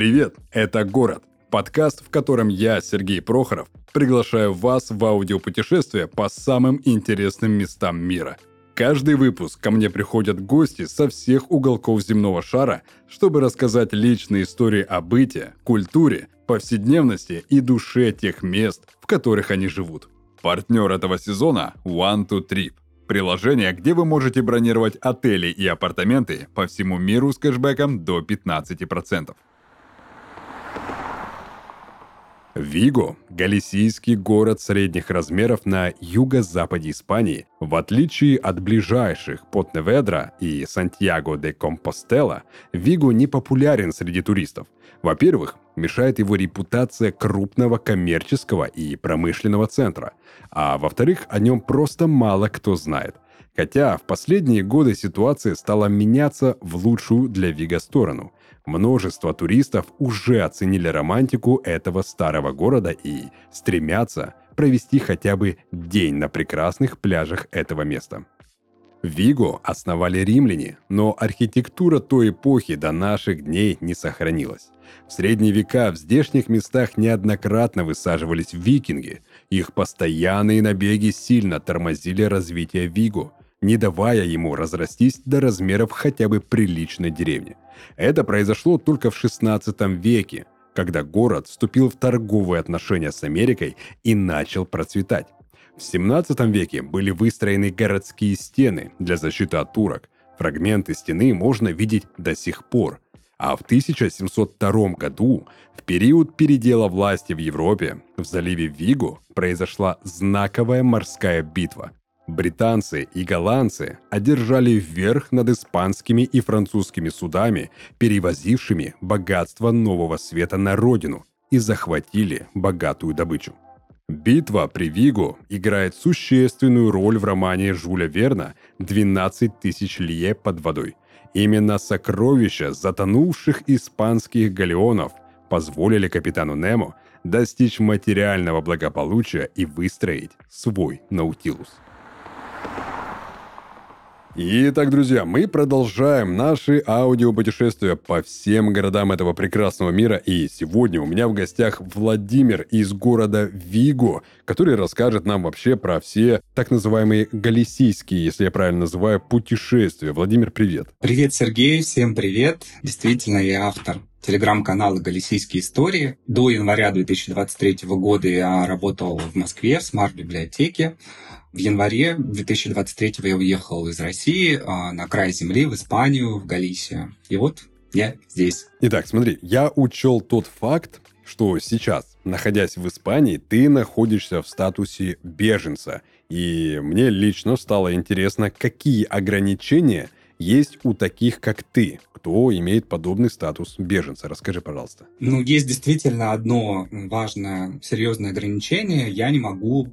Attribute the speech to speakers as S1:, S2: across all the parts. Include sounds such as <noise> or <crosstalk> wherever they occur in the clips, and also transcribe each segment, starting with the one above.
S1: Привет, это «Город» – подкаст, в котором я, Сергей Прохоров, приглашаю вас в аудиопутешествие по самым интересным местам мира. Каждый выпуск ко мне приходят гости со всех уголков земного шара, чтобы рассказать личные истории о быте, культуре, повседневности и душе тех мест, в которых они живут. Партнер этого сезона – One to Trip – приложение, где вы можете бронировать отели и апартаменты по всему миру с кэшбэком до 15%. Виго – галисийский город средних размеров на юго-западе Испании. В отличие от ближайших Потневедра и Сантьяго де Компостела, Виго не популярен среди туристов. Во-первых, мешает его репутация крупного коммерческого и промышленного центра, а во-вторых, о нем просто мало кто знает. Хотя в последние годы ситуация стала меняться в лучшую для Вига сторону – Множество туристов уже оценили романтику этого старого города и стремятся провести хотя бы день на прекрасных пляжах этого места. Виго основали римляне, но архитектура той эпохи до наших дней не сохранилась. В средние века в здешних местах неоднократно высаживались викинги. Их постоянные набеги сильно тормозили развитие Виго, не давая ему разрастись до размеров хотя бы приличной деревни. Это произошло только в 16 веке, когда город вступил в торговые отношения с Америкой и начал процветать. В 17 веке были выстроены городские стены для защиты от турок. Фрагменты стены можно видеть до сих пор. А в 1702 году, в период передела власти в Европе, в заливе Вигу произошла знаковая морская битва, Британцы и голландцы одержали вверх над испанскими и французскими судами, перевозившими богатство Нового Света на родину, и захватили богатую добычу. Битва при Вигу играет существенную роль в романе Жюля Верна «12 тысяч лье под водой». Именно сокровища затонувших испанских галеонов позволили капитану Немо достичь материального благополучия и выстроить свой Наутилус. Итак, друзья, мы продолжаем наши аудиопутешествия по всем городам этого прекрасного мира. И сегодня у меня в гостях Владимир из города Виго, который расскажет нам вообще про все так называемые галисийские, если я правильно называю, путешествия. Владимир, привет.
S2: Привет, Сергей, всем привет. Действительно, я автор телеграм-канала «Галисийские истории». До января 2023 года я работал в Москве в смарт-библиотеке. В январе 2023 я уехал из России а, на край земли, в Испанию, в Галисию. И вот я здесь.
S1: Итак, смотри, я учел тот факт, что сейчас, находясь в Испании, ты находишься в статусе беженца. И мне лично стало интересно, какие ограничения есть у таких, как ты кто имеет подобный статус беженца. Расскажи, пожалуйста.
S2: Ну, есть действительно одно важное, серьезное ограничение. Я не могу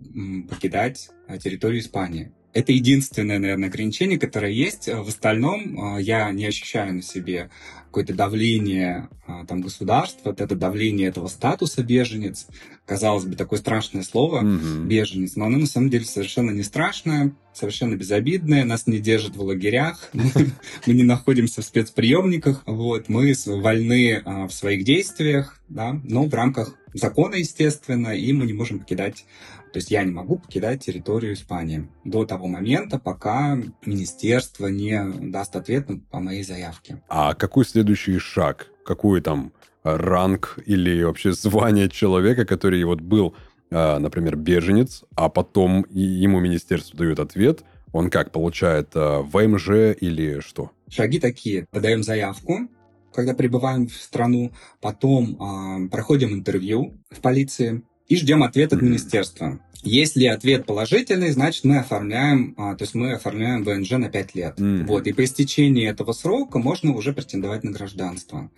S2: покидать а, территорию Испании. Это единственное, наверное, ограничение, которое есть. В остальном а, я не ощущаю на себе какое-то давление а, там, государства, это давление этого статуса беженец. Казалось бы, такое страшное слово mm-hmm. беженец, но оно на самом деле совершенно не страшное, совершенно безобидное, нас не держат в лагерях, <laughs> мы не находимся в спецприемниках, вот, мы вольны в своих действиях, да, но в рамках закона, естественно, и мы не можем покидать то есть я не могу покидать территорию Испании до того момента, пока министерство не даст ответ по моей заявке.
S1: А какой следующий шаг? Какой там ранг или вообще звание человека, который вот был, а, например, беженец, а потом ему министерство дает ответ, он как, получает а, ВМЖ или что?
S2: Шаги такие. Подаем заявку, когда прибываем в страну, потом э, проходим интервью в полиции и ждем ответ от министерства. Если ответ положительный, значит мы оформляем, а, то есть мы оформляем ВНЖ на 5 лет. Mm-hmm. Вот, и по истечении этого срока можно уже претендовать на гражданство.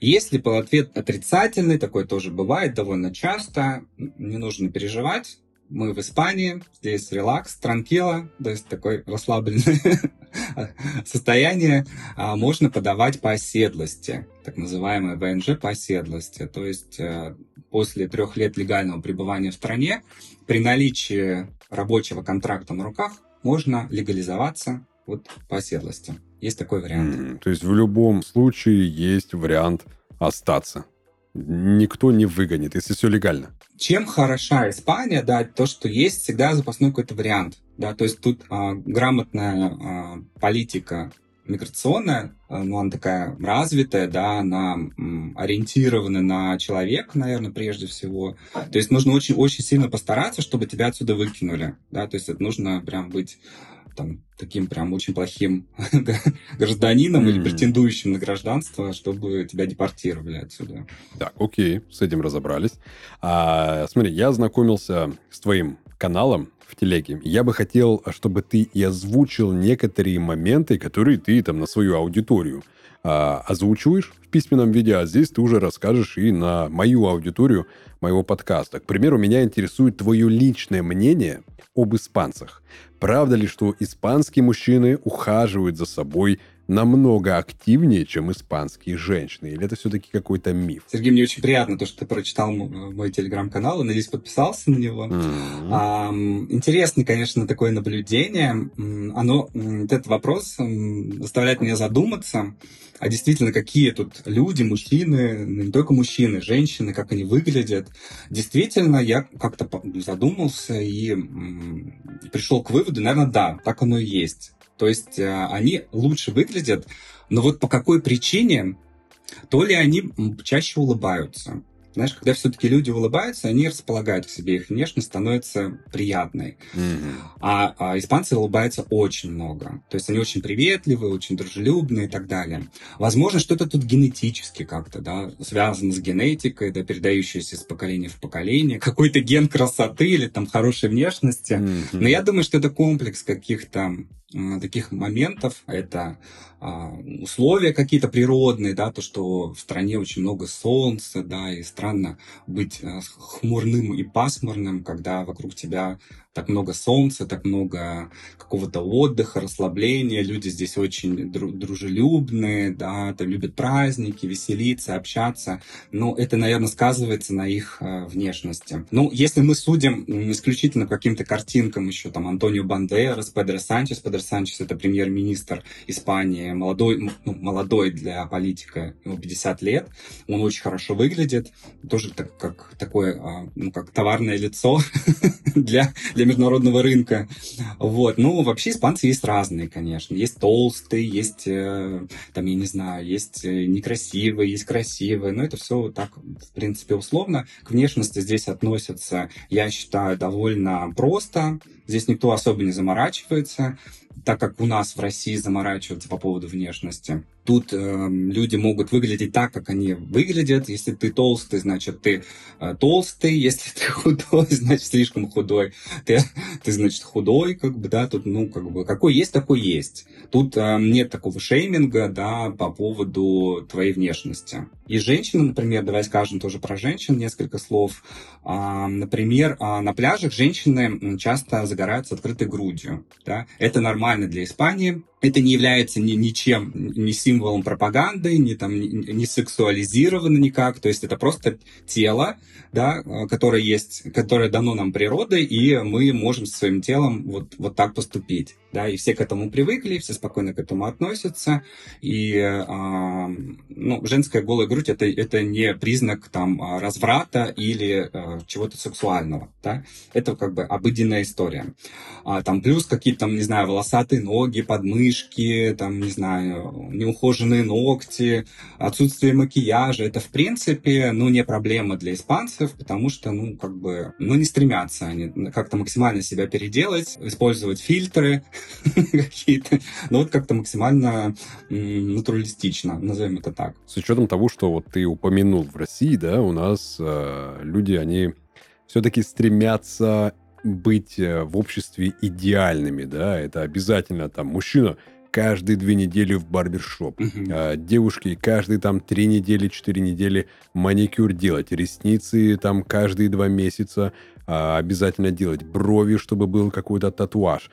S2: Если ответ отрицательный, такое тоже бывает довольно часто, не нужно переживать, мы в Испании, здесь релакс, транкила, то есть такое расслабленное <laughs> состояние, а, можно подавать по оседлости, так называемое ВНЖ по оседлости. То есть э, после трех лет легального пребывания в стране при наличии рабочего контракта на руках можно легализоваться вот по оседлости. Есть такой вариант.
S1: Mm, то есть в любом случае есть вариант остаться. Никто не выгонит, если все легально.
S2: Чем хороша Испания, да, то, что есть всегда запасной какой-то вариант, да, то есть тут а, грамотная а, политика миграционная, а, ну, она такая развитая, да, она ориентирована на человека, наверное, прежде всего. То есть нужно очень-очень сильно постараться, чтобы тебя отсюда выкинули, да, то есть это нужно прям быть там, таким прям очень плохим <laughs> гражданином mm-hmm. или претендующим на гражданство, чтобы тебя депортировали отсюда.
S1: Так, окей, с этим разобрались. А, смотри, я ознакомился с твоим каналом в телеге. Я бы хотел, чтобы ты и озвучил некоторые моменты, которые ты там на свою аудиторию а, озвучиваешь в письменном виде, а здесь ты уже расскажешь и на мою аудиторию моего подкаста. К примеру, меня интересует твое личное мнение об испанцах. Правда ли, что испанские мужчины ухаживают за собой намного активнее, чем испанские женщины? Или это все-таки какой-то миф?
S2: Сергей, мне очень приятно то, что ты прочитал мой телеграм-канал и, надеюсь, подписался на него. Mm-hmm. А, интересно, конечно, такое наблюдение. Оно, этот вопрос заставляет меня задуматься, а действительно, какие тут люди, мужчины, ну, не только мужчины, женщины, как они выглядят. Действительно, я как-то задумался и пришел к выводу, наверное, да, так оно и есть. То есть э, они лучше выглядят, но вот по какой причине, то ли они чаще улыбаются, знаешь, когда все-таки люди улыбаются, они располагают к себе, их внешность становится приятной. Mm-hmm. А, а испанцы улыбаются очень много. То есть они очень приветливые, очень дружелюбные и так далее. Возможно, что-то тут генетически как-то, да, связано с генетикой, да, передающейся с поколения в поколение. Какой-то ген красоты или там хорошей внешности. Mm-hmm. Но я думаю, что это комплекс каких-то таких моментов. Это а, условия какие-то природные, да, то, что в стране очень много солнца, да, и странно быть а, хмурным и пасмурным, когда вокруг тебя так много солнца, так много какого-то отдыха, расслабления. Люди здесь очень дружелюбные, да, там любят праздники, веселиться, общаться. Но это, наверное, сказывается на их э, внешности. Ну, если мы судим исключительно по каким-то картинкам еще, там, Антонио Бандерас, Педро Санчес. Педро Санчес — это премьер-министр Испании, молодой, ну, молодой для политика, ему 50 лет. Он очень хорошо выглядит, тоже так, как такое, а, ну, как товарное лицо <laughs> для, для международного рынка. Вот. Ну, вообще испанцы есть разные, конечно. Есть толстые, есть, э, там, я не знаю, есть э, некрасивые, есть красивые. Но это все так, в принципе, условно. К внешности здесь относятся, я считаю, довольно просто. Здесь никто особо не заморачивается так как у нас в России заморачиваются по поводу внешности. Тут э, люди могут выглядеть так, как они выглядят. Если ты толстый, значит, ты э, толстый. Если ты худой, <laughs> значит, слишком худой. Ты, ты, значит, худой, как бы, да, тут, ну, как бы, какой есть, такой есть. Тут э, нет такого шейминга, да, по поводу твоей внешности. И женщины, например, давай скажем тоже про женщин несколько слов. А, например, а, на пляжах женщины часто загораются открытой грудью, да. Это нормально для Испании, это не является ни, ничем, ни символом пропаганды, ни, там, ни, ни сексуализировано никак. То есть это просто тело, да, которое есть, которое дано нам природой, и мы можем со своим телом вот, вот так поступить. Да, и все к этому привыкли, все спокойно к этому относятся. И э, ну, женская голая грудь это, это не признак там, разврата или э, чего-то сексуального. Да? Это как бы обыденная история. А, там плюс какие-то, там, не знаю, волосатые ноги, подмышки, там, не знаю, неухоженные ногти, отсутствие макияжа. Это, в принципе, ну, не проблема для испанцев, потому что, ну, как бы, ну, не стремятся они как-то максимально себя переделать, использовать фильтры, <laughs> какие-то, ну вот как-то максимально натуралистично, назовем это так.
S1: С учетом того, что вот ты упомянул в России, да, у нас э, люди, они все-таки стремятся быть э, в обществе идеальными, да, это обязательно там мужчина каждые две недели в барбершоп. Uh-huh. А, девушки каждые там три недели, четыре недели маникюр делать. Ресницы там каждые два месяца а, обязательно делать. Брови, чтобы был какой-то татуаж.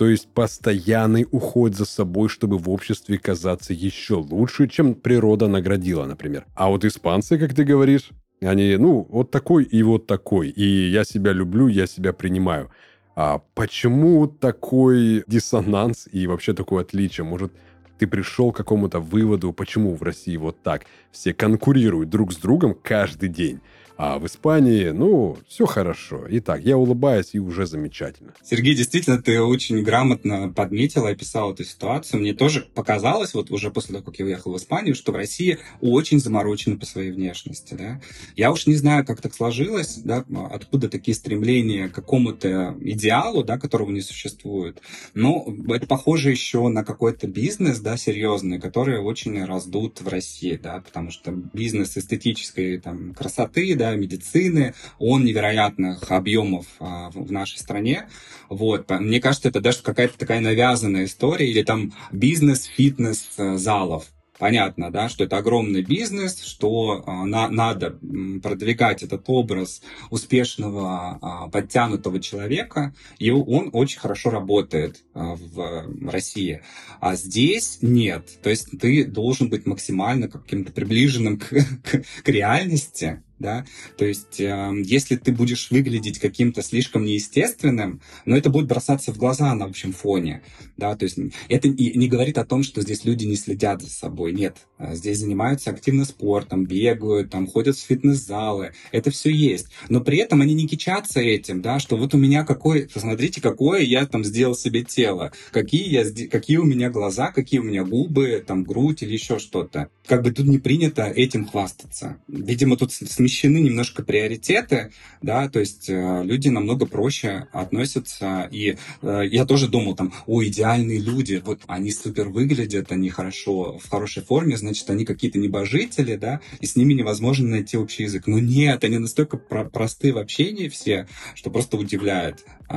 S1: То есть постоянный уход за собой, чтобы в обществе казаться еще лучше, чем природа наградила, например. А вот испанцы, как ты говоришь, они, ну, вот такой и вот такой. И я себя люблю, я себя принимаю. А почему такой диссонанс и вообще такое отличие? Может, ты пришел к какому-то выводу, почему в России вот так все конкурируют друг с другом каждый день. А в Испании, ну, все хорошо. Итак, я улыбаюсь, и уже замечательно.
S2: Сергей, действительно, ты очень грамотно подметил и описал эту ситуацию. Мне тоже показалось, вот уже после того, как я уехал в Испанию, что в России очень заморочены по своей внешности. Да? Я уж не знаю, как так сложилось, да, откуда такие стремления к какому-то идеалу, да, которого не существует. Но это похоже еще на какой-то бизнес, да, серьезный, который очень раздут в России, да, потому что бизнес эстетической там, красоты, да, медицины, он невероятных объемов а, в, в нашей стране. Вот. Мне кажется, это даже какая-то такая навязанная история, или там бизнес-фитнес э, залов понятно, да, что это огромный бизнес, что а, на, надо продвигать этот образ успешного, а, подтянутого человека, и он очень хорошо работает а, в России. А здесь нет. То есть ты должен быть максимально каким-то приближенным к, <laughs> к, к реальности, да, то есть э, если ты будешь выглядеть каким-то слишком неестественным, но это будет бросаться в глаза на общем фоне, да, то есть это не говорит о том, что здесь люди не следят за собой, нет, а здесь занимаются активно спортом, бегают, там ходят в фитнес-залы, это все есть, но при этом они не кичатся этим, да, что вот у меня какой, посмотрите, какое я там сделал себе тело, какие я, какие у меня глаза, какие у меня губы, там грудь или еще что-то, как бы тут не принято этим хвастаться, видимо тут смещение смещены немножко приоритеты, да, то есть э, люди намного проще относятся, и э, я тоже думал там, о, идеальные люди, вот они супер выглядят, они хорошо, в хорошей форме, значит, они какие-то небожители, да, и с ними невозможно найти общий язык. Но нет, они настолько про просты в общении все, что просто удивляет, э,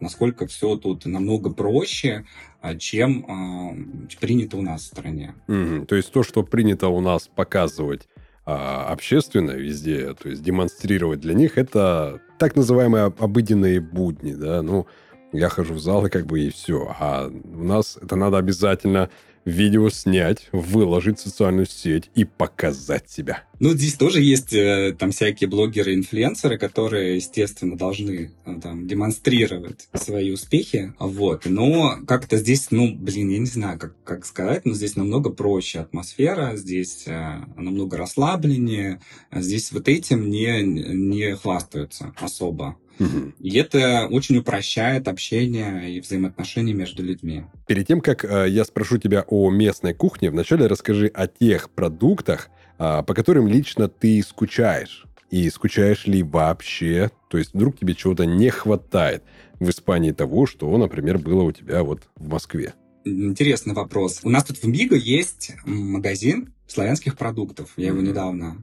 S2: насколько все тут намного проще, а, чем э, принято у нас в стране.
S1: Mm-hmm. То есть то, что принято у нас показывать а общественно везде, то есть демонстрировать для них, это так называемые обыденные будни, да, ну, я хожу в зал и как бы и все. А у нас это надо обязательно видео снять, выложить в социальную сеть и показать себя.
S2: Ну, здесь тоже есть э, там всякие блогеры-инфлюенсеры, которые, естественно, должны э, там демонстрировать свои успехи, вот. Но как-то здесь, ну, блин, я не знаю, как, как сказать, но здесь намного проще атмосфера, здесь э, намного расслабленнее, здесь вот этим не, не хвастаются особо. И это очень упрощает общение и взаимоотношения между людьми.
S1: Перед тем, как э, я спрошу тебя о местной кухне, вначале расскажи о тех продуктах, э, по которым лично ты скучаешь. И скучаешь ли вообще? То есть вдруг тебе чего-то не хватает в Испании того, что, например, было у тебя вот в Москве?
S2: Интересный вопрос. У нас тут в Миго есть магазин славянских продуктов. Я его недавно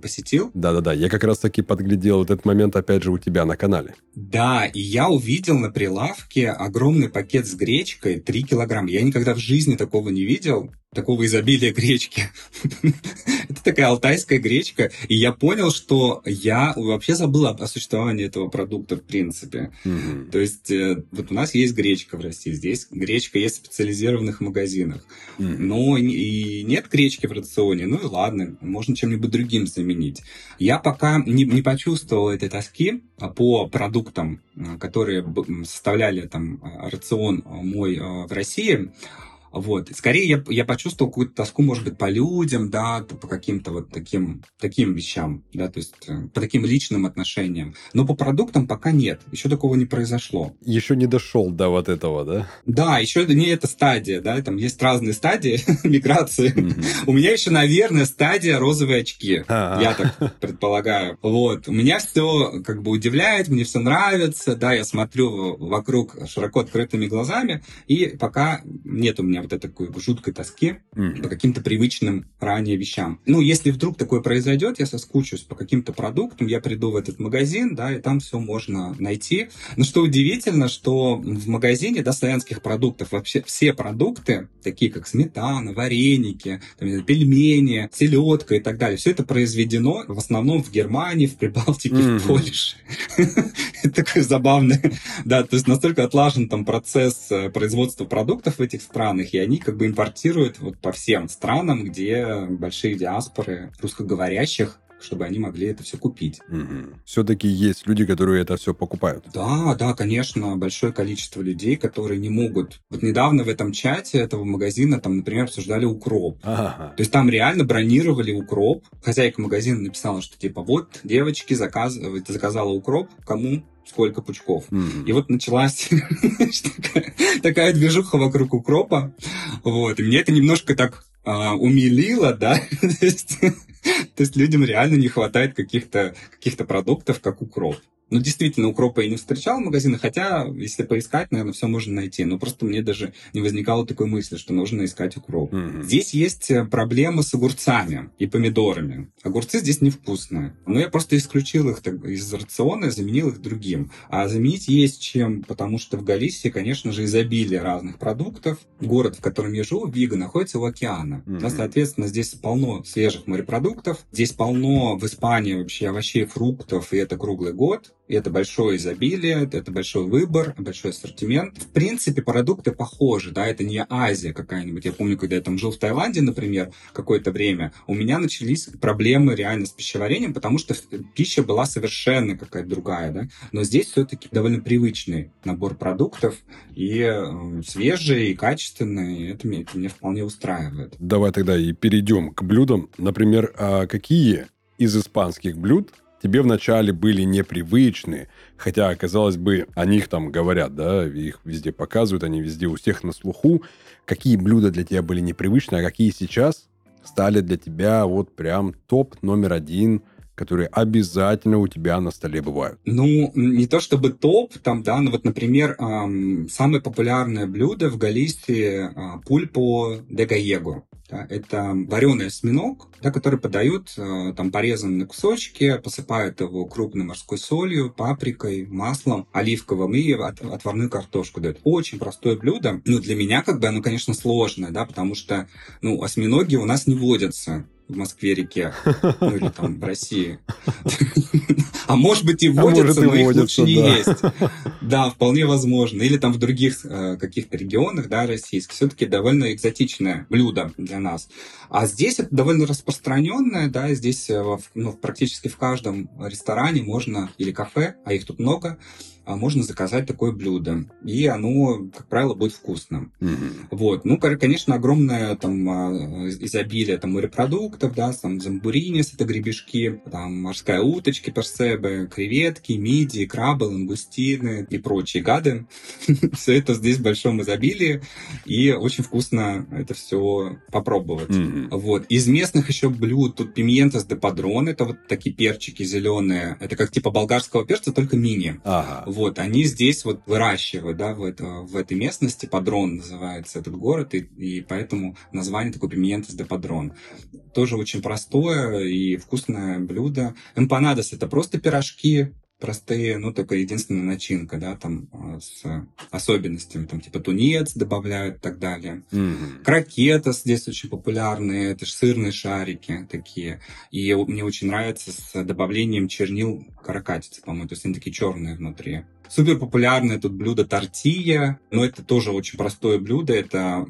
S2: посетил.
S1: Да-да-да, я как раз-таки подглядел этот момент, опять же, у тебя на канале.
S2: Да, и я увидел на прилавке огромный пакет с гречкой, 3 килограмма. Я никогда в жизни такого не видел такого изобилия гречки. <laughs> Это такая алтайская гречка. И я понял, что я вообще забыл о, существовании этого продукта в принципе. Mm-hmm. То есть э, вот у нас есть гречка в России, здесь гречка есть в специализированных магазинах. Mm-hmm. Но и нет гречки в рационе. Ну и ладно, можно чем-нибудь другим заменить. Я пока не, не почувствовал этой тоски по продуктам, э, которые составляли там э, рацион мой в России. Вот. Скорее я, я почувствовал какую-то тоску, может быть, по людям, да, по каким-то вот таким, таким вещам, да, то есть э, по таким личным отношениям. Но по продуктам пока нет, еще такого не произошло.
S1: Еще не дошел до вот этого, да?
S2: Да, еще не эта стадия, да, там есть разные стадии <laughs> миграции. У меня еще, наверное, стадия розовые очки, я так предполагаю. Вот. У меня все как бы удивляет, мне все нравится, да, я смотрю вокруг широко открытыми глазами, и пока нет у меня меня вот этой такой жуткой тоски mm-hmm. по каким-то привычным ранее вещам. Ну, если вдруг такое произойдет, я соскучусь по каким-то продуктам, я приду в этот магазин, да, и там все можно найти. Но что удивительно, что в магазине, да, славянских продуктов вообще все продукты, такие как сметана, вареники, там, пельмени, селедка и так далее, все это произведено в основном в Германии, в Прибалтике, mm-hmm. в Польше. <laughs> Это такое забавное. Да, то есть настолько отлажен там процесс э, производства продуктов в этих странах, и они как бы импортируют вот по всем странам, где большие диаспоры русскоговорящих чтобы они могли это все купить.
S1: Угу. Все-таки есть люди, которые это все покупают.
S2: Да, да, конечно, большое количество людей, которые не могут. Вот недавно в этом чате этого магазина, там, например, обсуждали укроп.
S1: Ага.
S2: То есть там реально бронировали укроп. Хозяйка магазина написала, что типа вот, девочки, заказ... заказала укроп, кому сколько пучков.
S1: Мгм.
S2: И вот началась <laughs> такая, такая движуха вокруг укропа. Вот. И мне это немножко так а, умилило, да. <laughs> то, есть, то есть людям реально не хватает каких-то каких продуктов, как укроп. Ну, действительно, укропа я не встречал в магазинах, хотя, если поискать, наверное, все можно найти. Но просто мне даже не возникало такой мысли, что нужно искать укроп.
S1: Мгм.
S2: Здесь есть э, проблема с огурцами и помидорами. Огурцы здесь невкусные. Но я просто исключил их так из рациона и заменил их другим. А заменить есть чем, потому что в Галисии, конечно же, изобилие разных продуктов. Город, в котором я живу, Вига, находится у океана.
S1: Мгм.
S2: Да, соответственно, здесь полно свежих морепродуктов. Здесь полно в Испании вообще овощей, фруктов, и это круглый год. И это большое изобилие, это большой выбор, большой ассортимент. В принципе, продукты похожи, да, это не Азия какая-нибудь. Я помню, когда я там жил в Таиланде, например, какое-то время, у меня начались проблемы реально с пищеварением, потому что пища была совершенно какая-то другая, да. Но здесь все-таки довольно привычный набор продуктов, и э, свежие, и качественные, и это меня, это меня вполне устраивает.
S1: Давай тогда и перейдем к блюдам. Например, а какие из испанских блюд тебе вначале были непривычны, хотя, казалось бы, о них там говорят, да, их везде показывают, они везде у всех на слуху. Какие блюда для тебя были непривычны, а какие сейчас стали для тебя вот прям топ номер один, которые обязательно у тебя на столе бывают?
S2: Ну, не то чтобы топ, там, да, но вот, например, эм, самое популярное блюдо в Галисии э, пульпо де галлего. Да, это вареный осьминог, да, который подают э, там порезанные кусочки, посыпают его крупной морской солью, паприкой, маслом, оливковым и от, отварную картошку дают. Очень простое блюдо. Ну, для меня, как бы, оно, конечно, сложное, да, потому что, ну, осьминоги у нас не водятся в Москве-реке, <laughs> ну или там в России. <laughs> А может быть и
S1: А
S2: водятся,
S1: и
S2: но их
S1: водятся,
S2: лучше не есть. Да, вполне возможно. Или там в других э, каких-то регионах, да, российских, все-таки довольно экзотичное блюдо для нас. А здесь это довольно распространенное, да, здесь э, ну, практически в каждом ресторане можно, или кафе, а их тут много, можно заказать такое блюдо. И оно, как правило, будет вкусным.
S1: Мгм.
S2: Вот. Ну, конечно, огромное там а, изобилие там морепродуктов, да, там замбуринис, это гребешки, там морская уточка, персебе, креветки, мидии, крабы, лангустины и прочие гады. <laughs> Все это здесь в большом изобилии, и очень вкусно это все попробовать.
S1: Мгм.
S2: Вот. Из местных еще блюд тут пиментос де падрон, это вот такие перчики зеленые, это как типа болгарского перца, только мини.
S1: Ага.
S2: Вот, они здесь вот выращивают, да, в, это, в этой местности, Падрон называется этот город, и, и поэтому название такое Пиментес де Падрон. Тоже очень простое и вкусное блюдо. Эмпанадос это просто пирожки, простые, ну, только единственная начинка, да, там, а, с особенностями, там, типа тунец добавляют и так далее.
S1: Мгм.
S2: Крокетос здесь очень популярные, это ж сырные шарики такие. И мне очень нравится с добавлением чернил каракатицы, по-моему, то есть они такие черные внутри. Супер популярное тут блюдо тортилья, но это тоже очень простое блюдо, это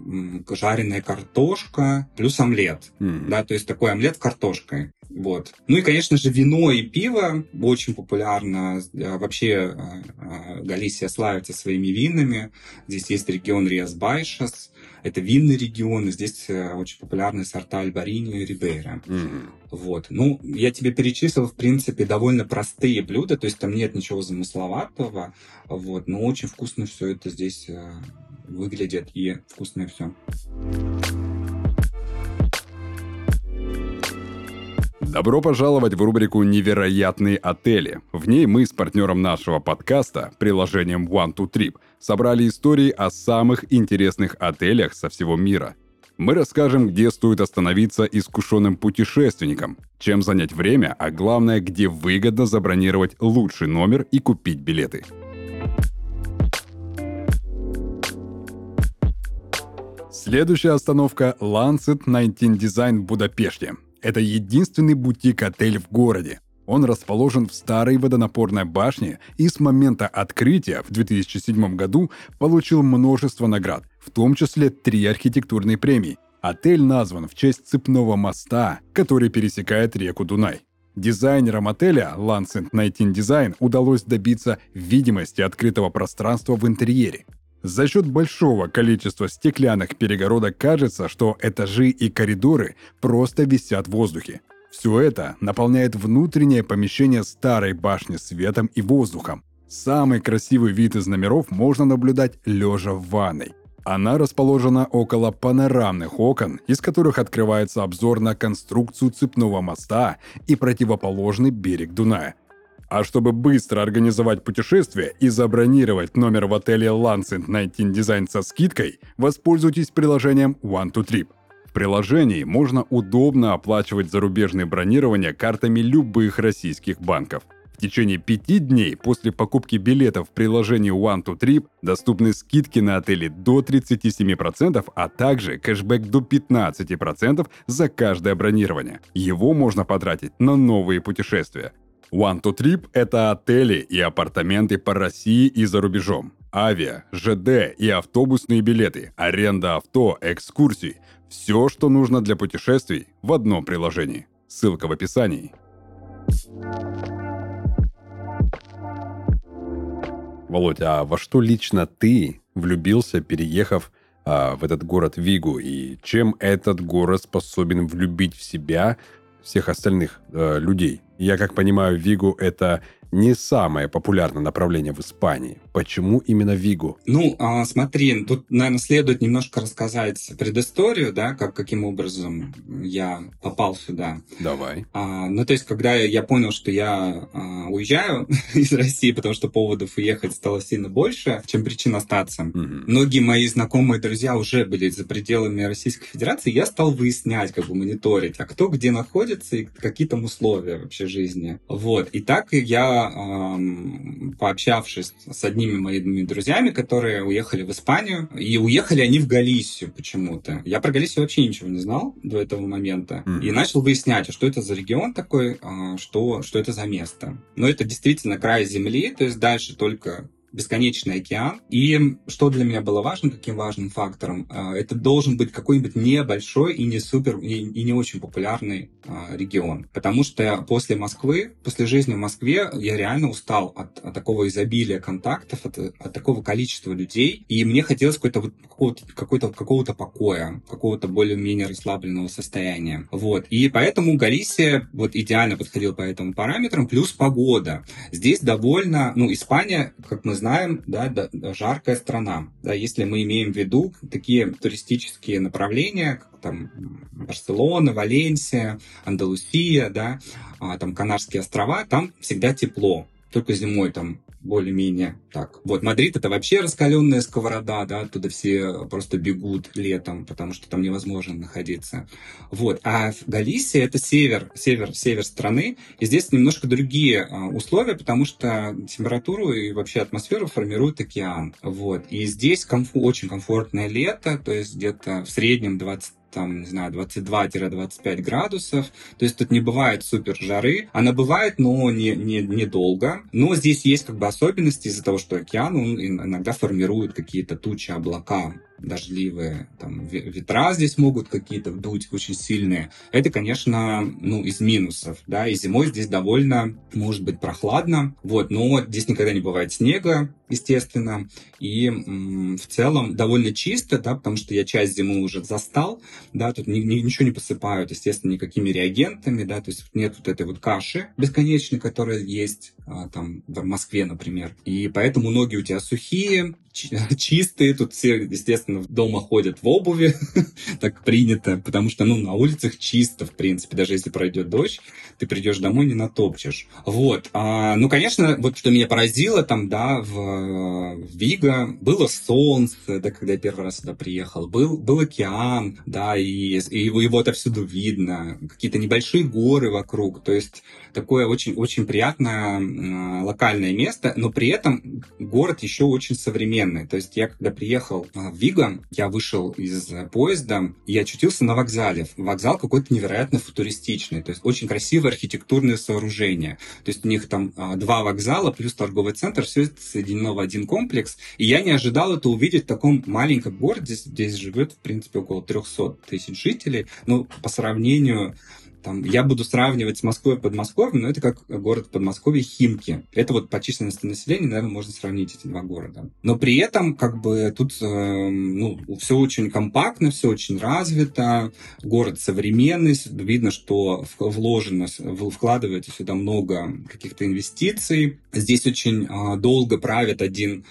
S2: жареная картошка плюс омлет,
S1: Мгм.
S2: да, то есть такой омлет с картошкой. Вот. Ну и, конечно же, вино и пиво очень популярно. А, Вообще а, а, Галисия славится своими винами. Здесь есть регион Риас Байшас. Это винный регион, и здесь э, очень популярны сорта Альбарини и Рибейра.
S1: Мгм.
S2: Вот. Ну, я тебе перечислил, в принципе, довольно простые блюда, то есть там нет ничего замысловатого, вот, но очень вкусно все это здесь э, выглядит и вкусное все.
S1: Добро пожаловать в рубрику «Невероятные отели». В ней мы с партнером нашего подкаста, приложением One to Trip, собрали истории о самых интересных отелях со всего мира. Мы расскажем, где стоит остановиться искушенным путешественникам, чем занять время, а главное, где выгодно забронировать лучший номер и купить билеты. Следующая остановка – Lancet 19 Design в Будапеште. Это единственный бутик-отель в городе. Он расположен в старой водонапорной башне и с момента открытия в 2007 году получил множество наград, в том числе три архитектурные премии. Отель назван в честь цепного моста, который пересекает реку Дунай. Дизайнерам отеля Lancet 19 Design удалось добиться видимости открытого пространства в интерьере. За счет большого количества стеклянных перегородок кажется, что этажи и коридоры просто висят в воздухе. Все это наполняет внутреннее помещение старой башни светом и воздухом. Самый красивый вид из номеров можно наблюдать лежа в ванной. Она расположена около панорамных окон, из которых открывается обзор на конструкцию цепного моста и противоположный берег Дуная. А чтобы быстро организовать путешествие и забронировать номер в отеле Lancet 19 Design со скидкой, воспользуйтесь приложением One2Trip. В приложении можно удобно оплачивать зарубежные бронирования картами любых российских банков – в течение пяти дней после покупки билетов в приложении One2Trip доступны скидки на отели до 37%, а также кэшбэк до 15% за каждое бронирование. Его можно потратить на новые путешествия. One2Trip – это отели и апартаменты по России и за рубежом. Авиа, ЖД и автобусные билеты, аренда авто, экскурсии – все, что нужно для путешествий в одном приложении. Ссылка в описании. Володь, а во что лично ты влюбился, переехав а, в этот город Вигу? И чем этот город способен влюбить в себя всех остальных а, людей? Я как понимаю, Вигу это не самое популярное направление в Испании. Почему именно Вигу?
S2: Ну, а, смотри, тут, наверное, следует немножко рассказать предысторию, да, как, каким образом я попал сюда.
S1: Давай.
S2: А, ну, то есть, когда я понял, что я а, уезжаю <laughs> из России, потому что поводов уехать стало сильно больше, чем причин остаться. Угу. Многие мои знакомые друзья уже были за пределами Российской Федерации, я стал выяснять, как бы мониторить, а кто где находится и какие там условия вообще жизни. Вот. И так я пообщавшись с одними моими друзьями, которые уехали в Испанию, и уехали они в Галисию почему-то. Я про Галисию вообще ничего не знал до этого момента. Mm-hmm. И начал выяснять, а что это за регион такой, а, что, что это за место. Но это действительно край земли, то есть дальше только бесконечный океан. И что для меня было важно, каким важным фактором, а, это должен быть какой-нибудь небольшой и не супер, и не очень популярный регион. Потому что после Москвы, после жизни в Москве, я реально устал от, от такого изобилия контактов, от, от такого количества людей. И мне хотелось какой-то какого-то, какого-то, какого-то покоя, какого-то более-менее расслабленного состояния. Вот. И поэтому Галисия вот идеально подходила по этим параметрам, плюс погода. Здесь довольно, ну, Испания, как мы знаем, да, жаркая страна. Да, если мы имеем в виду такие туристические направления, там Барселона, Валенсия, Андалусия, да, а, там Канарские острова, там всегда тепло. Только зимой там более-менее так. Вот Мадрид это вообще раскаленная сковорода, да, оттуда все просто бегут летом, потому что там невозможно находиться. Вот. А Галисия это север, север, север страны, и здесь немножко другие а, условия, потому что температуру и вообще атмосферу формирует океан. Вот. И здесь комфу, очень комфортное лето, то есть где-то в среднем 20 там, не знаю, 22-25 градусов. То есть тут не бывает супер жары. Она бывает, но не, не, недолго. Но здесь есть как бы особенности из-за того, что океан, он иногда формирует какие-то тучи, облака дождливые, там, ветра здесь могут какие-то вдуть очень сильные. Это, конечно, ну, из минусов, да, и зимой здесь довольно, может быть, прохладно, вот, но здесь никогда не бывает снега, естественно, и м, в целом довольно чисто, да, потому что я часть зимы уже застал, да, тут ни, ни, ничего не посыпают, естественно, никакими реагентами, да, то есть нет вот этой вот каши бесконечной, которая есть а, там в Москве, например, и поэтому ноги у тебя сухие, <laughs> чистые, тут все, естественно, дома ходят в обуви, <laughs> так принято, потому что, ну, на улицах чисто, в принципе, даже если пройдет дождь, ты придешь домой, не натопчешь. Вот. А, ну, конечно, вот что меня поразило там, да, в, в Виго, было солнце, да, когда я первый раз сюда приехал, был, был океан, да, и, и его, его отовсюду видно, какие-то небольшие горы вокруг, то есть такое очень-очень приятное э, локальное место, но при этом город еще очень современный. То есть я когда приехал в Виго, я вышел из поезда и очутился на вокзале. Вокзал какой-то невероятно футуристичный, то есть очень красивое архитектурное сооружение. То есть у них там э, два вокзала плюс торговый центр, все это соединено в один комплекс. И я не ожидал это увидеть в таком маленьком городе. Здесь, живет, в принципе, около 300 тысяч жителей. Но по сравнению там, я буду сравнивать с Москвой и Подмосковьем, но это как город Подмосковья Химки. Это вот по численности населения, наверное, можно сравнить эти два города. Но при этом, как бы, тут, э, ну, все очень компактно, все очень развито, город современный, видно, что вложено, вкладывается сюда много каких-то инвестиций. Здесь очень э, долго правит один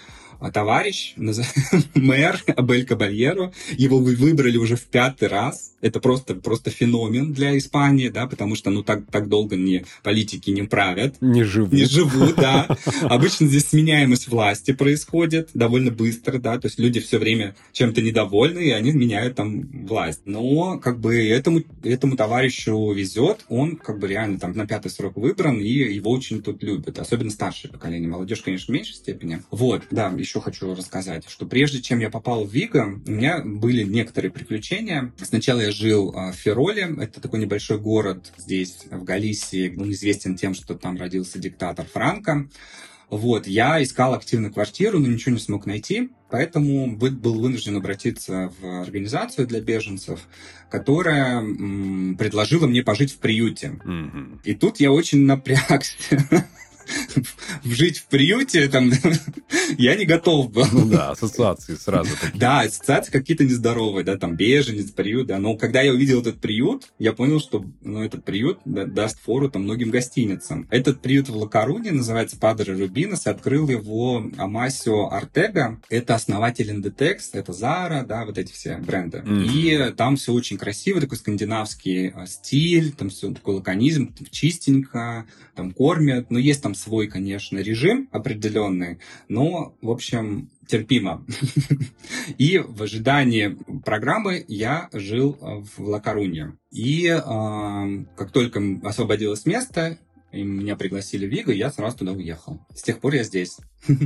S2: товарищ, <laughs> мэр Абель Кабальеро, его вы выбрали уже в пятый раз. Это просто, просто феномен для Испании, да, потому что, ну, так, так долго не, политики не правят.
S1: Не живут.
S2: Не живут, да. Обычно здесь сменяемость власти происходит довольно быстро, да, то есть люди все время чем-то недовольны, и они меняют там власть. Но, как бы, этому, этому товарищу везет, он, как бы, реально там на пятый срок выбран, и его очень тут любят, особенно старшее поколение. Молодежь, конечно, в меньшей степени. Вот, да, еще хочу рассказать, что прежде чем я попал в Виго, у меня были некоторые приключения. Сначала я жил а, в Фероле, это такой небольшой город здесь, в Галисии, он известен тем, что там родился диктатор Франко. Вот, я искал активно квартиру, но ничего не смог найти, поэтому был вынужден обратиться в организацию для беженцев, которая м, предложила мне пожить в приюте. Mm-hmm. И тут я очень напрягся. <laughs> жить в приюте, там, <laughs> я не готов был.
S1: Ну да, ассоциации сразу такие.
S2: Да, ассоциации какие-то нездоровые, да, там, беженец, приют, да, но когда я увидел этот приют, я понял, что, ну, этот приют да, даст фору там многим гостиницам. Этот приют в Лакаруне называется Падре Рубинос, и открыл его Амасио Артега, это основатель Inditex, это Zara, да, вот эти все бренды. Mm-hmm. И там все очень красиво, такой скандинавский а, стиль, там все такой лаконизм, чистенько, там кормят, но есть там свой, конечно, режим определенный, но, в общем, терпимо. <laughs> И в ожидании программы я жил в Лакаруне. И э, как только освободилось место, и меня пригласили в Виго, я сразу туда уехал. С тех пор я здесь. <laughs>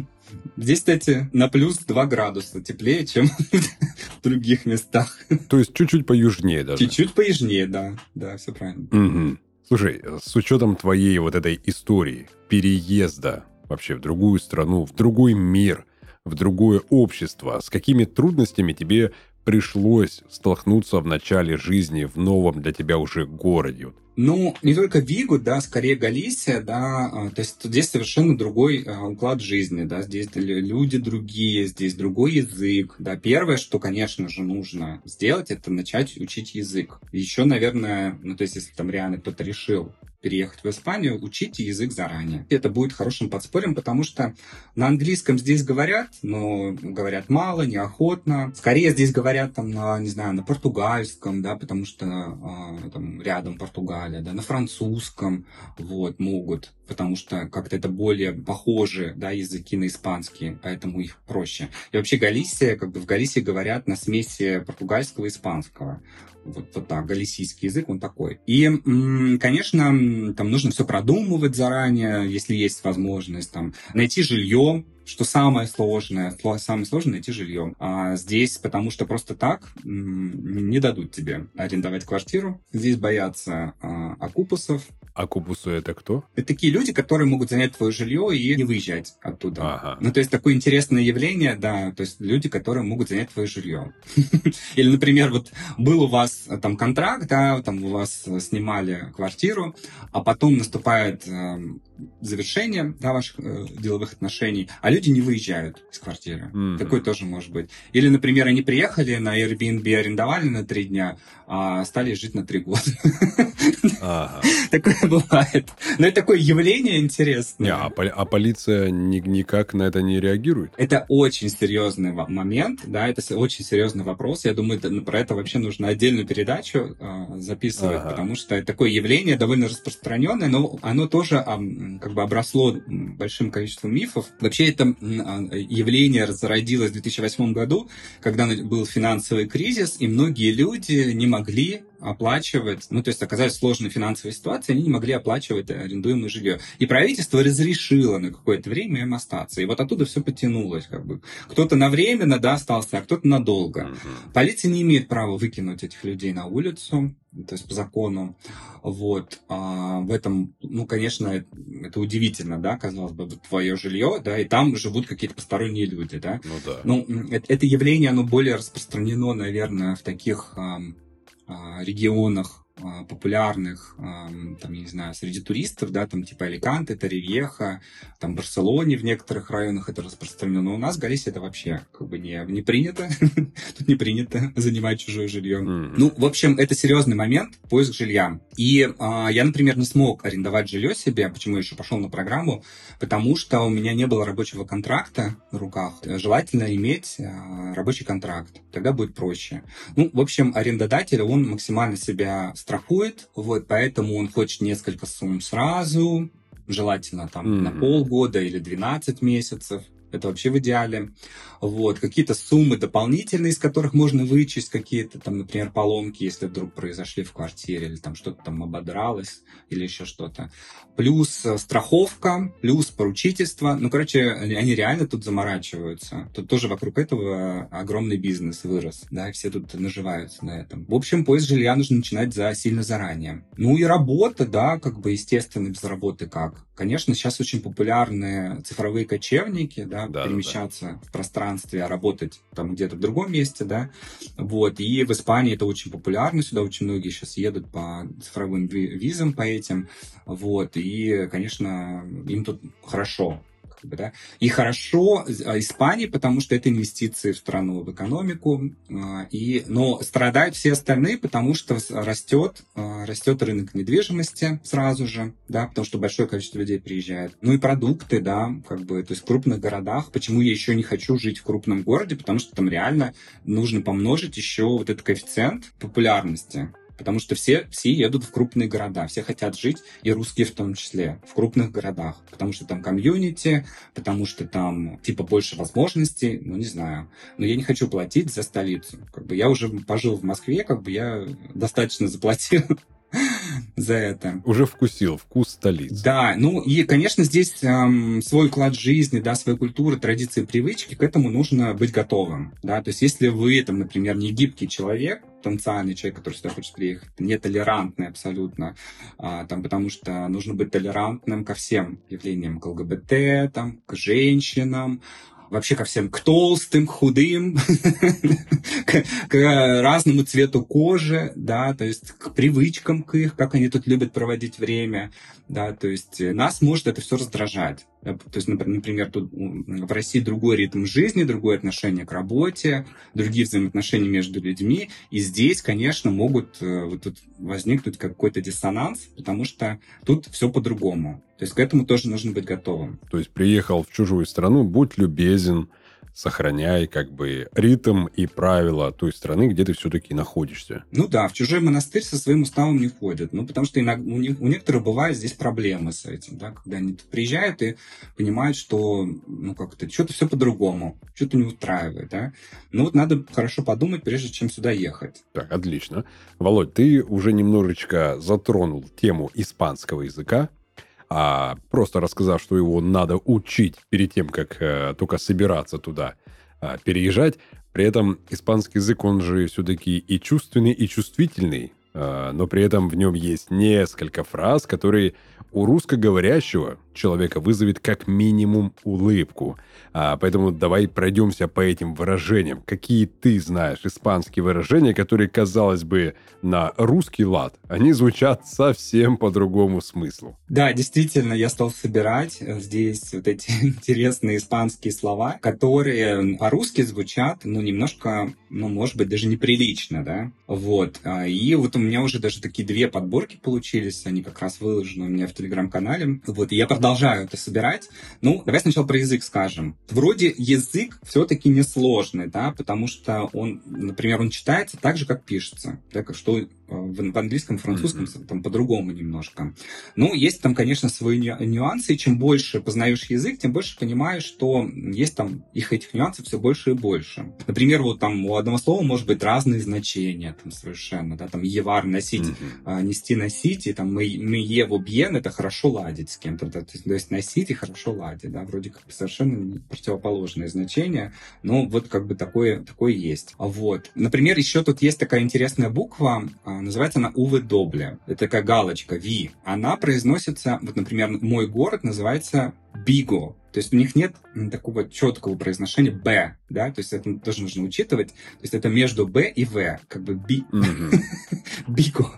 S2: Здесь, кстати, на плюс 2 градуса теплее, чем <laughs> в других местах.
S1: То есть чуть-чуть поюжнее даже.
S2: Чуть-чуть поюжнее, да. Да, все правильно.
S1: Угу. Слушай, с учетом твоей вот этой истории, переезда вообще в другую страну, в другой мир, в другое общество, с какими трудностями тебе пришлось столкнуться в начале жизни в новом для тебя уже городе?
S2: Ну, не только Вигу, да, скорее Галисия, да, а, то есть здесь совершенно другой а, уклад жизни, да, здесь люди другие, здесь другой язык, да. Первое, что, конечно же, нужно сделать, это начать учить язык. Еще, наверное, ну, то есть если там реально кто-то решил переехать в Испанию, учите язык заранее. Это будет хорошим подспорьем, потому что на английском здесь говорят, но говорят мало, неохотно. Скорее здесь говорят там на, не знаю, на португальском, да, потому что э, там рядом Португалия, да, на французском, вот, могут, потому что как-то это более похожи, да, языки на испанский, поэтому их проще. И вообще Галисия, как бы в Галисии говорят на смеси португальского и испанского вот, вот так, галисийский язык, он такой. И, конечно, там нужно все продумывать заранее, если есть возможность, там, найти жилье, что самое сложное, самое сложное найти жилье. А здесь, потому что просто так не дадут тебе арендовать квартиру. Здесь боятся а, окупусов.
S1: Окупусы это кто?
S2: Это такие люди, которые могут занять твое жилье и не выезжать оттуда.
S1: Ага.
S2: Ну, то есть такое интересное явление, да, то есть люди, которые могут занять твое жилье. <laughs> Или, например, вот был у вас там контракт, да, там у вас снимали квартиру, а потом наступает эм, завершение да, ваших э, деловых отношений, а люди не выезжают из квартиры. Mm-hmm. Такое тоже может быть. Или, например, они приехали на Airbnb, арендовали на три дня, а стали жить на три года. Такое бывает. Но это такое явление интересное.
S1: А, а полиция никак на это не реагирует?
S2: Это очень серьезный момент, да, это очень серьезный вопрос. Я думаю, про это вообще нужно отдельную передачу а, записывать, потому что такое явление довольно распространенное, но оно тоже как бы обросло большим количеством мифов. Вообще это а, явление зародилось в 2008 году, когда был финансовый кризис, и многие люди не могли оплачивать, ну, то есть оказались в сложной финансовой ситуации, они не могли оплачивать арендуемое жилье. И правительство разрешило на какое-то время им остаться. И вот оттуда все потянулось, как бы. Кто-то на временно, да, остался, а кто-то надолго. Uh-huh. Полиция не имеет права выкинуть этих людей на улицу, то есть по закону. Вот. А в этом, ну, конечно, это удивительно, да, казалось бы, твое жилье, да, и там живут какие-то посторонние люди, да.
S1: Ну, да.
S2: Ну, это, это явление, оно более распространено, наверное, в таких регионах а, популярных, там, я не знаю, среди туристов, да, там типа Аликанте, Таревьеха, там Барселоне в некоторых районах это распространено. Но у нас в Галисии это вообще как бы не, не принято. <laughs> Тут не принято <laughs> занимать чужое жилье. Mm-hmm. Ну, в общем, это серьезный момент, поиск жилья. И а, я, например, не смог арендовать жилье себе, почему я еще пошел на программу, потому что у меня не было рабочего контракта в руках. Желательно иметь а, рабочий контракт, тогда будет проще. Ну, в общем, арендодатель, он максимально себя страхует, вот, поэтому он хочет несколько сумм сразу, желательно там mm-hmm. на полгода или 12 месяцев. Это вообще в идеале. Вот. Какие-то суммы дополнительные, из которых можно вычесть какие-то, там, например, поломки, если вдруг произошли в квартире, или там что-то там ободралось, или еще что-то. Плюс э, страховка, плюс поручительство. Ну, короче, они реально тут заморачиваются. Тут тоже вокруг этого огромный бизнес вырос, да, и все тут наживаются на этом. В общем, поиск жилья нужно начинать за сильно заранее. Ну и работа, да, как бы, естественно, без работы как? Конечно, сейчас очень популярны цифровые кочевники, да, да перемещаться да, да. в пространстве, а работать там где-то в другом месте, да, вот, и в Испании это очень популярно, сюда очень многие сейчас едут по цифровым визам, по этим, вот, и, конечно, им тут хорошо, как бы, да. И хорошо а, Испании, потому что это инвестиции в страну, в экономику. А, и, но страдают все остальные, потому что растет, а, растет рынок недвижимости сразу же, да, потому что большое количество людей приезжает. Ну и продукты, да, как бы, то есть в крупных городах. Почему я еще не хочу жить в крупном городе? Потому что там реально нужно помножить еще вот этот коэффициент популярности потому что все, все едут в крупные города, все хотят жить, и русские в том числе, в крупных городах, потому что там комьюнити, потому что там типа больше возможностей, ну не знаю. Но я не хочу платить за столицу. Как бы я уже пожил в Москве, как бы я достаточно заплатил <laughs> за это.
S1: Уже вкусил вкус столицы.
S2: Да, ну и, конечно, здесь эм, свой уклад жизни, да, своя культура, традиции, привычки, к этому нужно быть готовым, да, то есть если вы, там, например, не гибкий человек, потенциальный человек, который сюда хочет приехать, нетолерантный абсолютно, а, там, потому что нужно быть толерантным ко всем явлениям, к ЛГБТ, там, к женщинам, вообще ко всем, к толстым, худым, <laughs> к, разному цвету кожи, да, то есть к привычкам к их, как они тут любят проводить время, да, то есть нас может это все раздражать. То есть, например, тут в России другой ритм жизни, другое отношение к работе, другие взаимоотношения между людьми. И здесь, конечно, могут э, вот тут возникнуть какой-то диссонанс, потому что тут все по-другому. То есть к этому тоже нужно быть готовым.
S1: То есть приехал в чужую страну, будь любезен, сохраняй как бы ритм и правила той страны, где ты все-таки находишься.
S2: Ну да, в чужой монастырь со своим уставом не ходят. Ну, потому что иногда, у, них, у некоторых бывают здесь проблемы с этим, да, когда они приезжают и понимают, что, ну, как-то, что-то все по-другому, что-то не устраивает, да. Ну, вот надо хорошо подумать, прежде чем сюда ехать.
S1: Так, отлично. Володь, ты уже немножечко затронул тему испанского языка а просто рассказав, что его надо учить перед тем, как э, только собираться туда э, переезжать. При этом испанский язык, он же все-таки и чувственный, и чувствительный, но при этом в нем есть несколько фраз, которые у русскоговорящего человека вызовет как минимум улыбку. А, поэтому давай пройдемся по этим выражениям. Какие ты знаешь испанские выражения, которые, казалось бы, на русский лад, они звучат совсем по другому смыслу.
S2: Да, действительно, я стал собирать здесь вот эти <laughs> интересные испанские слова, которые по-русски звучат, ну, немножко, ну, может быть, даже неприлично, да, вот. А, и вот у меня уже даже такие две подборки получились, они как раз выложены у меня в телеграм-канале, вот, и я продолжаю это собирать. Ну, давай сначала про язык скажем. Вроде язык все-таки несложный, да, потому что он, например, он читается так же, как пишется, да, что в, английском, французском mm-hmm. там по-другому немножко. Ну, есть там, конечно, свои нюансы, и чем больше познаешь язык, тем больше понимаешь, что есть там их этих нюансов все больше и больше. Например, вот там у одного слова может быть разные значения там совершенно, да, там евар носить, mm-hmm. нести носить, и там мы, мы еву бьен, это хорошо ладить с кем-то, то есть, то есть носить и хорошо ладить, да, вроде как совершенно противоположное значение, но вот как бы такое, такое есть. Вот. Например, еще тут есть такая интересная буква, а, называется она Уве Добле. Это такая галочка, Ви. Она произносится, вот, например, мой город называется Биго. То есть у них нет такого четкого произношения «б», да, то есть это тоже нужно учитывать. То есть это между «б» и «в», как бы би... <laughs> биго,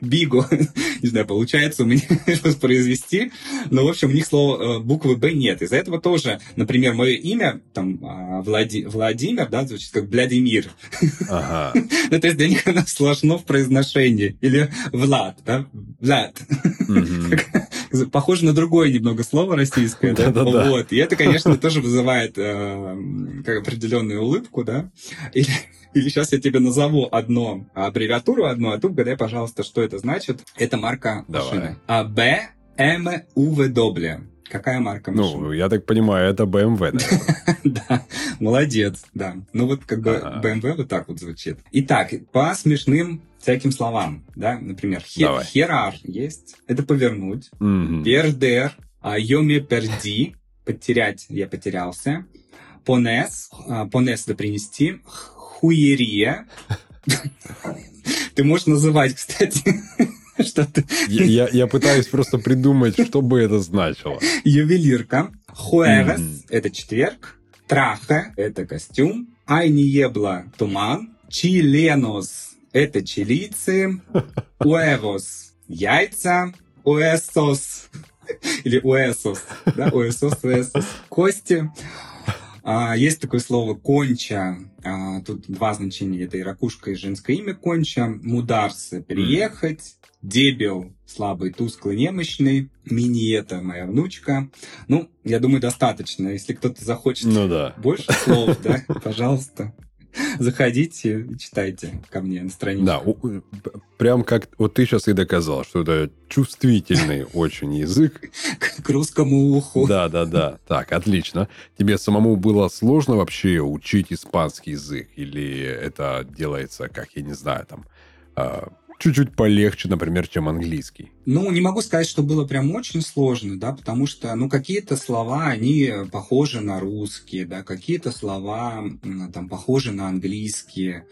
S2: биго, <laughs> не знаю, получается у меня <laughs> воспроизвести, но, в общем, у них слова э, буквы «б» нет. Из-за этого тоже, например, мое имя, там, а, Влади... Владимир, да, звучит как Владимир. Ага. ну, то есть для них оно сложно в произношении. Или Влад, да, Влад. Похоже на другое немного слово российское, да? Вот. И это, конечно, тоже вызывает э, определенную улыбку, да? Или или сейчас я тебе назову одну аббревиатуру, одну, а ты угадай, пожалуйста, что это значит. Это марка машины. А Б М У В W. Какая марка
S1: машины? Ну, я так понимаю, это BMW, <laughs>
S2: Да, молодец, да. Ну вот как бы BMW вот так вот звучит. Итак, по смешным всяким словам, да, например, херар есть, это повернуть, пердер, йоме перди, потерять, я потерялся, понес, а, понес это принести, хуерия. Ты можешь называть, кстати, <laughs> что ты...
S1: Я, я, пытаюсь просто придумать, что бы это значило.
S2: Ювелирка. Хуэрес это четверг. Траха – это костюм. Айниебла – туман. Чиленос – это чилийцы. Уэвос – яйца. Уэсос или уэсос, да, уэсос, уэсос, кости. А, есть такое слово «конча». А, тут два значения. Это и ракушка, и женское имя «конча». Мударсы – переехать. Дебил – слабый, тусклый, немощный. Мини – это моя внучка. Ну, я думаю, достаточно. Если кто-то захочет ну, да. больше слов, да, пожалуйста. <laughs> Заходите и читайте ко мне на странице.
S1: Да, прям как вот ты сейчас и доказал, что это чувствительный <laughs> очень язык.
S2: К русскому уху.
S1: Да, да, да. Так, отлично. Тебе самому было сложно вообще учить испанский язык? Или это делается, как, я не знаю, там, а, чуть-чуть полегче, например, чем английский?
S2: Ну, не могу сказать, что было прям очень сложно, да, потому что, ну, какие-то слова, они похожи на русские, да, какие-то слова там похожи на английские,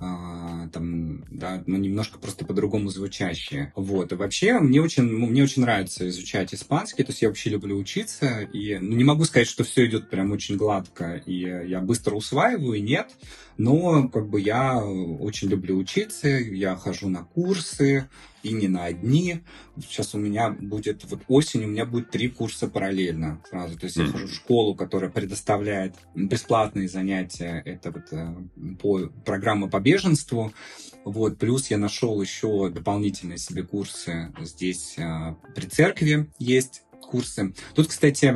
S2: а, там, да, ну, немножко просто по-другому звучащие. Вот. И вообще, мне очень, ну, мне очень нравится изучать испанский, то есть я вообще люблю учиться, и ну, не могу сказать, что все идет прям очень гладко, и я быстро усваиваю, нет, но как бы я очень люблю учиться, я хожу на курсы, и не на одни. Сейчас у меня будет, вот осень у меня будет три курса параллельно сразу. То есть mm-hmm. я хожу в школу, которая предоставляет бесплатные занятия. Это вот э, по программа по беженству. Вот, плюс я нашел еще дополнительные себе курсы здесь э, при церкви есть курсы. Тут, кстати,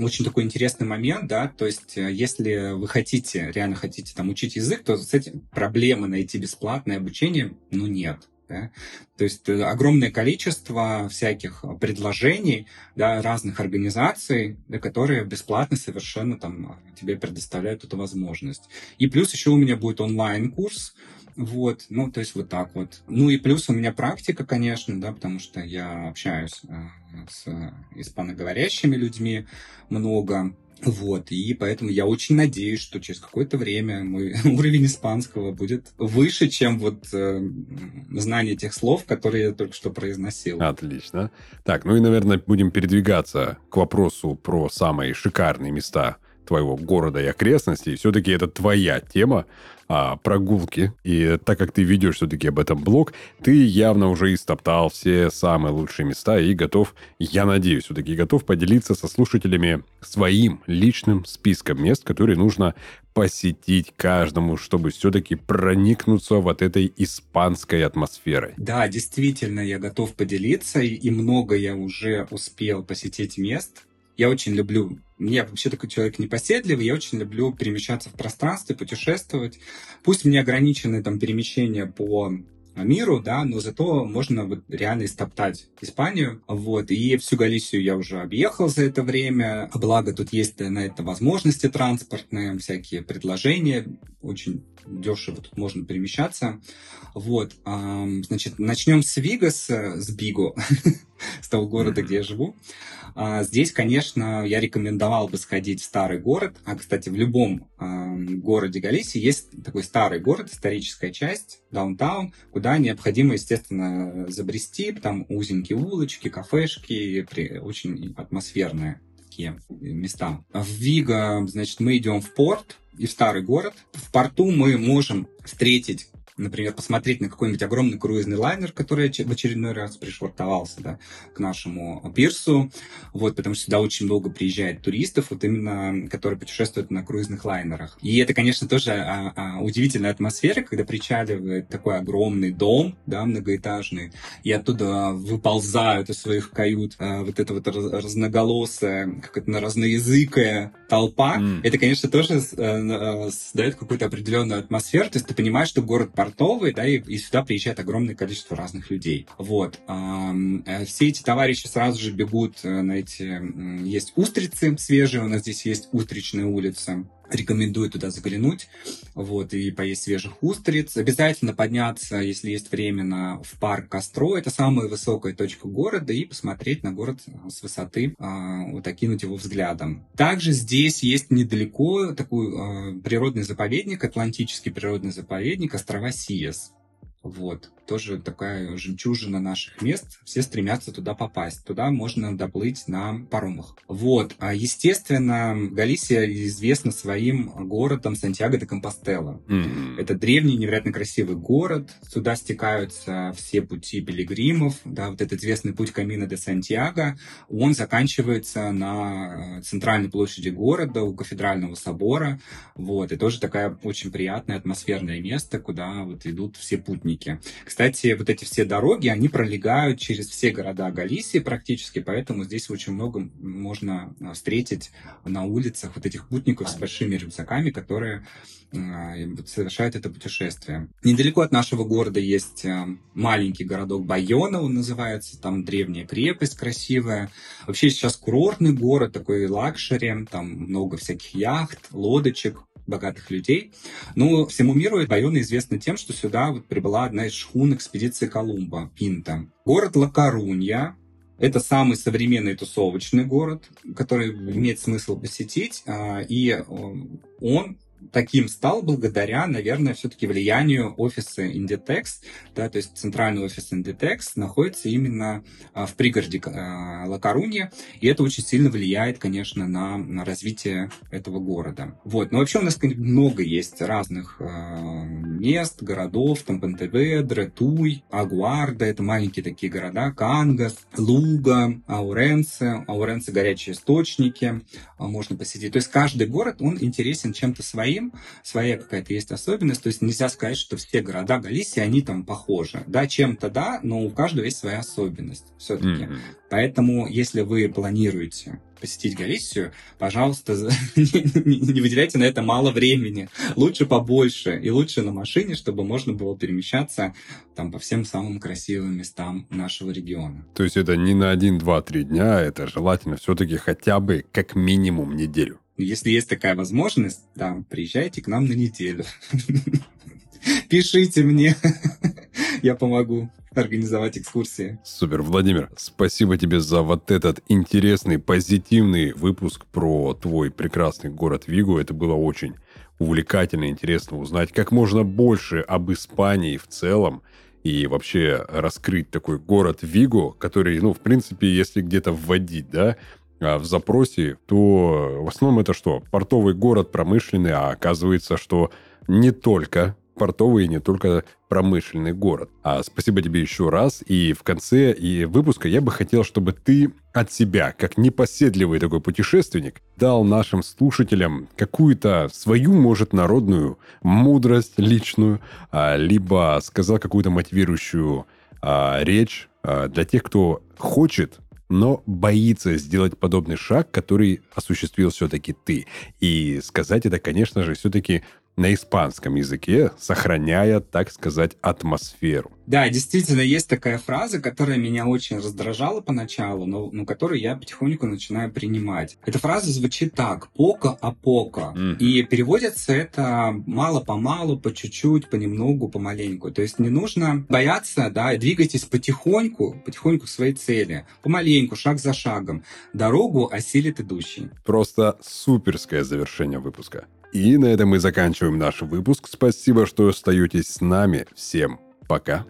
S2: очень такой интересный момент, да, то есть э, если вы хотите, реально хотите там учить язык, то с этим проблемы найти бесплатное обучение, ну, нет. Да? То есть э, огромное количество всяких предложений да, разных организаций, да, которые бесплатно совершенно там тебе предоставляют эту возможность. И плюс еще у меня будет онлайн-курс, вот, ну, то есть вот так вот. Ну и плюс у меня практика, конечно, да, потому что я общаюсь э, с испаноговорящими людьми много. Вот, и поэтому я очень надеюсь, что через какое-то время мой <laughs> уровень испанского будет выше, чем вот э, знание тех слов, которые я только что произносил.
S1: Отлично. Так, ну и, наверное, будем передвигаться к вопросу про самые шикарные места твоего города и окрестностей. Все-таки это твоя тема а, прогулки. И так как ты ведешь все-таки об этом блог, ты явно уже истоптал все самые лучшие места и готов, я надеюсь, все-таки готов поделиться со слушателями своим личным списком мест, которые нужно посетить каждому, чтобы все-таки проникнуться вот этой испанской атмосферой.
S2: Да, действительно, я готов поделиться, и много я уже успел посетить мест, я очень люблю, я вообще такой человек непоседливый, я очень люблю перемещаться в пространстве, путешествовать. Пусть мне ограничены там перемещения по миру, да, но зато можно вот реально истоптать Испанию, вот, и всю Галисию я уже объехал за это время, благо тут есть на это возможности транспортные, всякие предложения, очень дешево тут можно перемещаться, вот, значит, начнем с Вигаса, с Биго, <laughs> с того города, где я живу, а, здесь, конечно, я рекомендовал бы сходить в старый город. А, кстати, в любом городе Галисии есть такой старый город, историческая часть, даунтаун, куда необходимо, естественно, забрести. Там узенькие улочки, кафешки, очень атмосферная туристические места. В Виго, значит, мы идем в порт и в старый город. В порту мы можем встретить например, посмотреть на какой-нибудь огромный круизный лайнер, который в очередной раз пришвартовался да, к нашему пирсу, вот, потому что сюда очень много приезжает туристов, вот именно, которые путешествуют на круизных лайнерах. И это, конечно, тоже а, а, удивительная атмосфера, когда причаливает такой огромный дом, да, многоэтажный, и оттуда выползают из своих кают а, вот это вот разноголосая, как-то разноязыкая толпа. Mm. Это, конечно, тоже а, создает какую-то определенную атмосферу, то есть ты понимаешь, что город портовый, да, и, и сюда приезжает огромное количество разных людей. Вот. Э, все эти товарищи сразу же бегут э, на эти... Есть устрицы свежие, у нас здесь есть устричная улица рекомендую туда заглянуть, вот, и поесть свежих устриц. Обязательно подняться, если есть время, на, в парк Костро. Это самая высокая точка города, и посмотреть на город с высоты, а, вот окинуть его взглядом. Также здесь есть недалеко такой а, природный заповедник, Атлантический природный заповедник, острова Сиес. Вот. Тоже такая жемчужина наших мест. Все стремятся туда попасть. Туда можно доплыть на паромах. Вот. А, естественно, Галисия известна своим городом Сантьяго де Компостела. Mm-hmm. Это древний, невероятно красивый город. Сюда стекаются все пути пилигримов. Да, вот этот известный путь Камина де Сантьяго. Он заканчивается на э, центральной площади города, у кафедрального собора. Вот. И тоже такая очень приятное атмосферное место, куда вот идут все путники памятники. Кстати, вот эти все дороги, они пролегают через все города Галисии практически, поэтому здесь очень много можно а, встретить на улицах вот этих путников с большими рюкзаками, которые а, совершают это путешествие. Недалеко от нашего города есть а, маленький городок Байона, он называется, там древняя крепость красивая. Вообще сейчас курортный город, такой luxury, там много всяких яхт, лодочек, богатых людей. Но всему миру Байона известна тем, что сюда вот прибыла одна из шхун экспедиции Колумба, Пинта. Город Ла-Корунья, это самый современный тусовочный город, который имеет смысл посетить, а, и э, он таким стал благодаря, наверное, все-таки влиянию офиса Inditex, да, то есть центральный офис Inditex находится именно а, в пригороде а, Ла-Корунья, и это очень сильно влияет, конечно, на, на развитие этого города. Вот, но вообще у нас много есть разных э, мест, городов, там Пантеведре, Туй, Агуарда, это маленькие такие города, Кангас, Луга, Ауренце, Ауренце горячие источники, можно посетить. То есть каждый город, он интересен чем-то своим, своим, своя какая-то есть особенность, то есть нельзя сказать, что все города Галисии, они там похожи. Да, чем-то да, но у каждого есть своя особенность все-таки. Mm-hmm. Поэтому, если вы планируете посетить Галисию, пожалуйста, <laughs> не выделяйте на это мало времени. Лучше побольше и лучше на машине, чтобы можно было перемещаться там по всем самым красивым местам нашего региона.
S1: То есть это не на один, два, три дня, это желательно все-таки хотя бы как минимум неделю.
S2: Если есть такая возможность, да, приезжайте к нам на неделю. <laughs> Пишите мне, <laughs> я помогу организовать экскурсии.
S1: Супер, Владимир, спасибо тебе за вот этот интересный, позитивный выпуск про твой прекрасный город Вигу. Это было очень увлекательно, интересно узнать как можно больше об Испании в целом и вообще раскрыть такой город Вигу, который, ну, в принципе, если где-то вводить, да, в запросе, то в основном это что? Портовый город промышленный, а оказывается, что не только портовый и не только промышленный город. А спасибо тебе еще раз. И в конце и выпуска я бы хотел, чтобы ты от себя, как непоседливый такой путешественник, дал нашим слушателям какую-то свою, может, народную мудрость личную, а, либо сказал какую-то мотивирующую а, речь а, для тех, кто хочет но боится сделать подобный шаг, который осуществил все-таки ты. И сказать это, конечно же, все-таки на испанском языке, сохраняя, так сказать, атмосферу.
S2: Да, действительно, есть такая фраза, которая меня очень раздражала поначалу, но, но которую я потихоньку начинаю принимать. Эта фраза звучит так «пока а пока». Mm-hmm. И переводится это мало-помалу, по чуть-чуть, понемногу, помаленьку. То есть не нужно бояться, да, двигайтесь потихоньку, потихоньку к своей цели. Помаленьку, шаг за шагом. Дорогу осилит идущий.
S1: Просто суперское завершение выпуска. И на этом мы заканчиваем наш выпуск. Спасибо, что остаетесь с нами. Всем пока.